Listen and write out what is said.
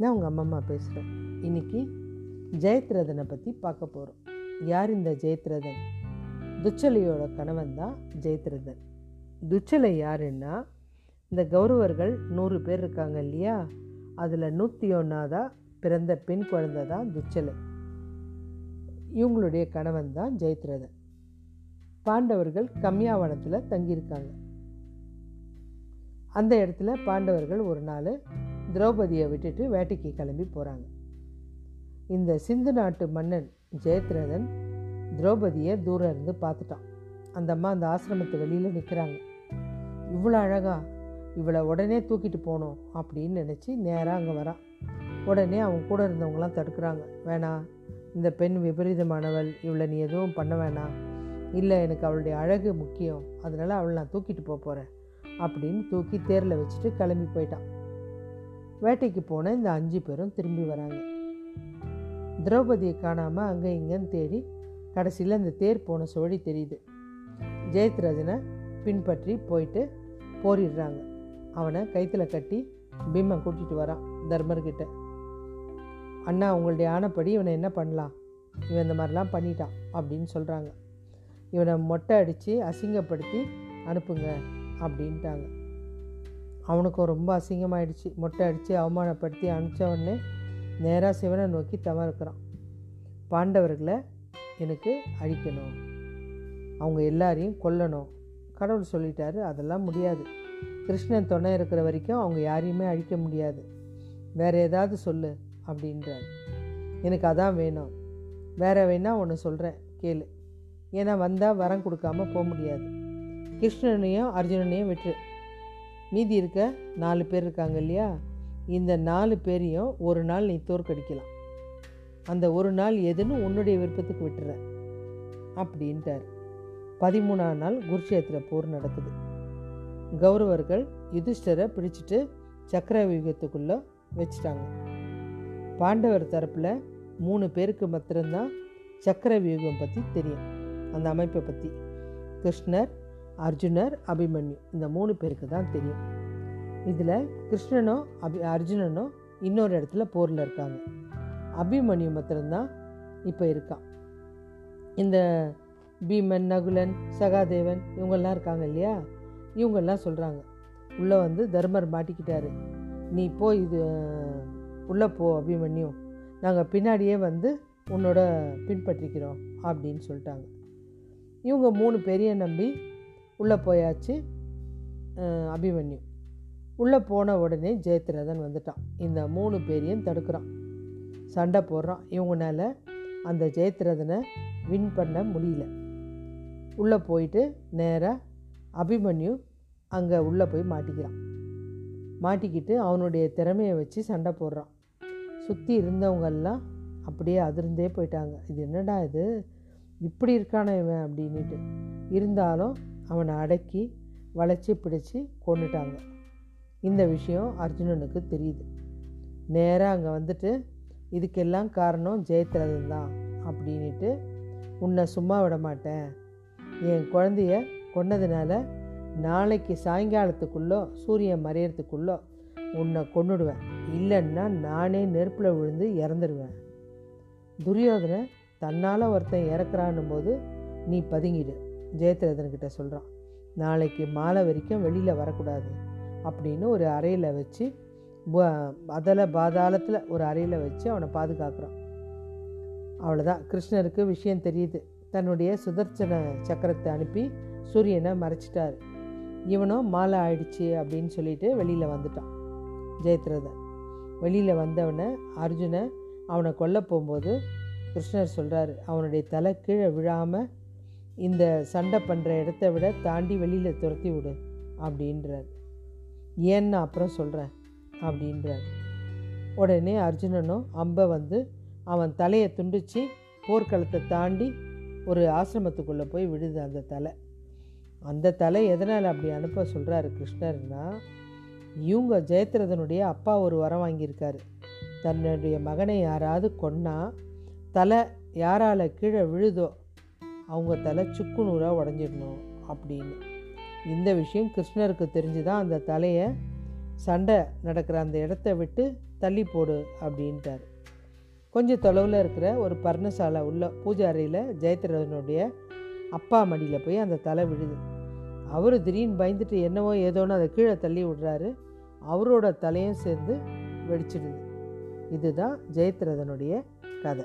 நான் உங்கள் அம்மா அம்மா பேசுகிறேன் இன்னைக்கு ஜெயத்ரதனை பற்றி பார்க்க போகிறோம் யார் இந்த ஜெயத்ரதன்? துச்சலையோட கணவன் தான் ஜெயத்ரதன். துச்சலை யாருன்னா இந்த கௌரவர்கள் நூறு பேர் இருக்காங்க இல்லையா? அதில் நூற்றி ஒன்றாவதாக பிறந்த பெண் குழந்தை தான் துச்சலை. இவங்களுடைய கணவன் தான் ஜெயத்ரதன். பாண்டவர்கள் கம்யாவனத்தில் தங்கியிருக்காங்க. அந்த இடத்துல பாண்டவர்கள் ஒரு நாள் திரௌபதியை விட்டுட்டு வேட்டைக்கு கிளம்பி போகிறாங்க இந்த சிந்து நாட்டு மன்னன் ஜெயத்ரதன் திரௌபதியை தூரம் இருந்து பார்த்துட்டான். அந்த அம்மா அந்த ஆசிரமத்து வெளியில் நிற்கிறாங்க இவ்வளோ அழகா இவளை உடனே தூக்கிட்டு போகணும் அப்படின்னு நினச்சி நேராக அங்கே வரான் உடனே அவங்க கூட இருந்தவங்களாம் தடுக்கிறாங்க. வேணாம் இந்த பெண் விபரீதமானவள் இவளை நீ எதுவும் பண்ண வேணாம் இல்லை எனக்கு அவளுடைய அழகு முக்கியம் அதனால் அவளை நான் தூக்கிட்டு போக போகிறேன் அப்படின்னு தூக்கி தேரில் வச்சுட்டு கிளம்பி போயிட்டான். வேட்டைக்கு போன இந்த அஞ்சு பேரும் திரும்பி வராங்க. திரௌபதியை காணாமல் அங்கே இங்கேன்னு தேடி கடைசியில் அந்த தேர் போன சுவடி தெரியுது. ஜெயத்ரஜனை பின்பற்றி போயிட்டு போரிடுறாங்க. அவனை கைத்தில் கட்டி பீமன் கூட்டிகிட்டு வரான் தர்மர்கிட்ட அண்ணா உங்களுடைய ஆணைப்படி இவனை என்ன பண்ணலாம்? இவன் இந்த மாதிரிலாம் பண்ணிட்டான் அப்படின்னு சொல்கிறாங்க இவனை மொட்டை அடித்து அசிங்கப்படுத்தி அனுப்புங்க அப்படின்ட்டாங்க. அவனுக்கும் ரொம்ப அசிங்கமாயிடுச்சு. மொட்டை அடித்து அவமானப்படுத்தி அனுப்பிச்சவொடனே நேராக சிவனை நோக்கி தவறுக்கிறான். பாண்டவர்களை எனக்கு அழிக்கணும். அவங்க எல்லாரையும் கொல்லணும். கடவுள் சொல்லிட்டாரு அதெல்லாம் முடியாது. கிருஷ்ணன் துணை இருக்கிற வரைக்கும் அவங்க யாரையுமே அழிக்க முடியாது. வேற ஏதாவது சொல்லு அப்படின்றார். எனக்கு அதான் வேணும். வேற வேணா ஒன்று சொல்கிறேன் கேளு. ஏன்னா வந்தால் வரம் கொடுக்காம போக முடியாது. கிருஷ்ணனையும் அர்ஜுனனையும் விட்டுரு. மீதி இருக்க நாலு பேர் இருக்காங்க இல்லையா? இந்த நாலு பேரையும் ஒரு நாள் நீ தோற்கடிக்கலாம். அந்த ஒரு நாள் எதுன்னு உன்னுடைய விருப்பத்துக்கு விட்டுற. அப்படின்ட்டார். பதிமூணாம் நாள் குருஷேத்திர போர் நடக்குது. கௌரவர்கள் யுதிஷ்டரை பிடிச்சிட்டு சக்கர வியூகத்துக்குள்ளே வச்சுட்டாங்க. பாண்டவர் தரப்பில் மூணு பேருக்கு மாத்திரம்தான் சக்கர வியூகம் பற்றி தெரியும். அந்த அமைப்பை பற்றி கிருஷ்ணர் அர்ஜுனர் அபிமன்யு. இந்த மூணு பேருக்கு தான் தெரியும். இதில் கிருஷ்ணனும் அபி அர்ஜுனனும் இன்னொரு இடத்துல போரில் இருக்காங்க. அபிமன்யு மாத்திரம்தான் இப்போ இருக்கான் இந்த பீமன் நகுலன் சகாதேவன் இவங்கெல்லாம் இருக்காங்க இல்லையா? இவங்கெல்லாம் சொல்கிறாங்க உள்ளே வந்து தர்மர் மாட்டிக்கிட்டாரு. நீ போய் இது உள்ளே போ அபிமன்யும் நாங்கள் பின்னாடியே வந்து உன்னோட பின்பற்றிக்கிறோம் அப்படின்னு சொல்லிட்டாங்க. இவங்க மூணு பெரிய நம்பி உள்ளே போயாச்சு அபிமன்யு. உள்ளே போன உடனே ஜெயத்ரதன் வந்துட்டான். இந்த மூணு பேரையும் தடுக்கிறான். சண்டை போடுறான். இவங்கனால அந்த ஜெயத்ரதனை வின் பண்ண முடியல. உள்ளே போயிட்டு நேராக அபிமன்யு அங்கே உள்ளே போய் மாட்டிக்கிறான். மாட்டிக்கிட்டு அவனுடைய திறமையை வச்சு சண்டை போடுறான். சுற்றி இருந்தவங்கெல்லாம் அப்படியே அதிர்ந்தே போயிட்டாங்க. இது என்னடா இது? இப்படி இருக்கானே இவன் அப்படின்னுட்டு. இருந்தாலும் அவனை அடக்கி வளைச்சி பிடிச்சி கொண்டுட்டாங்க இந்த விஷயம் அர்ஜுனனுக்கு தெரியுது. நேராக அங்கே வந்துட்டு இதுக்கெல்லாம் காரணம் ஜெயத்ரதன் தான் அப்படின்ட்டு உன்னை சும்மா விட மாட்டேன். என் குழந்தைய கொன்னதுனால நாளைக்கு சாயங்காலத்துக்குள்ளோ சூரியன் மறையறதுக்குள்ளோ உன்னை கொன்னுடுவேன். இல்லைன்னா நானே நெருப்பில் விழுந்து இறந்துடுவேன் துரியோதனை தன்னால் ஒருத்தன் இறக்குறான்னும் போது நீ பதுங்கிடு. ஜெயத்ரதன்கிட்ட சொல்கிறான் நாளைக்கு மாலை வரைக்கும் வெளியில் வரக்கூடாது அப்படின்னு ஒரு அறையில் வச்சு அதில் பாதாளத்தில் ஒரு அறையில் வச்சு அவனை பாதுகாக்கிறான். அவ்வளோதான் கிருஷ்ணருக்கு விஷயம் தெரியுது. தன்னுடைய சுதர்சன சக்கரத்தை அனுப்பி சூரியனை மறைச்சிட்டாரு. இவனும் மாலை ஆயிடுச்சு அப்படின்னு சொல்லிட்டு வெளியில் வந்துட்டான் ஜெயத்ரதன். வெளியில் வந்தவனை அர்ஜுனை அவனை கொல்ல போகும்போது கிருஷ்ணர் சொல்கிறாரு அவனுடைய தலை கீழே விழாமல் இந்த சண்டை பண்ணுற இடத்த விட தாண்டி வெளியில் துரத்தி விடு அப்படின்றார். ஏன்னு அப்புறம் சொல்கிறேன் அப்படின்றார். உடனே அர்ஜுனனும் அம்பை வந்து அவன் தலையை துண்டிச்சு போர்க்களத்தை தாண்டி ஒரு ஆசிரமத்துக்குள்ளே போய் விடுது அந்த தலை. அந்த தலை எதனால் அப்படி அனுப்ப சொல்கிறாரு கிருஷ்ணர்னா இவங்க ஜெயத்ரதனுடைய அப்பா ஒரு வரம் வாங்கியிருக்காரு. தன்னுடைய மகனை யாராவது கொன்னா தலை யாரால் கீழே விழுதோ அவங்க தலை சுக்கு நூறாக உடஞ்சிடணும் அப்படின்னு. இந்த விஷயம் கிருஷ்ணருக்கு தெரிஞ்சு தான் அந்த தலையை சண்டை நடக்கிற அந்த இடத்த விட்டு தள்ளி போடு அப்படின்ட்டார். கொஞ்சம் தொலைவில் இருக்கிற ஒரு பர்ணசாலை உள்ள பூஜை அறையில் ஜெயத்ரதனுடைய அப்பா மடியில் போய் அந்த தலை விழுது. அவர் திடீர்னு பயந்துட்டு என்னவோ ஏதோன்னு அதை கீழே தள்ளி விடுறாரு. அவரோட தலையும் சேர்ந்து வெடிச்சிடுது. இதுதான் ஜெயத்ரதனுடைய கதை.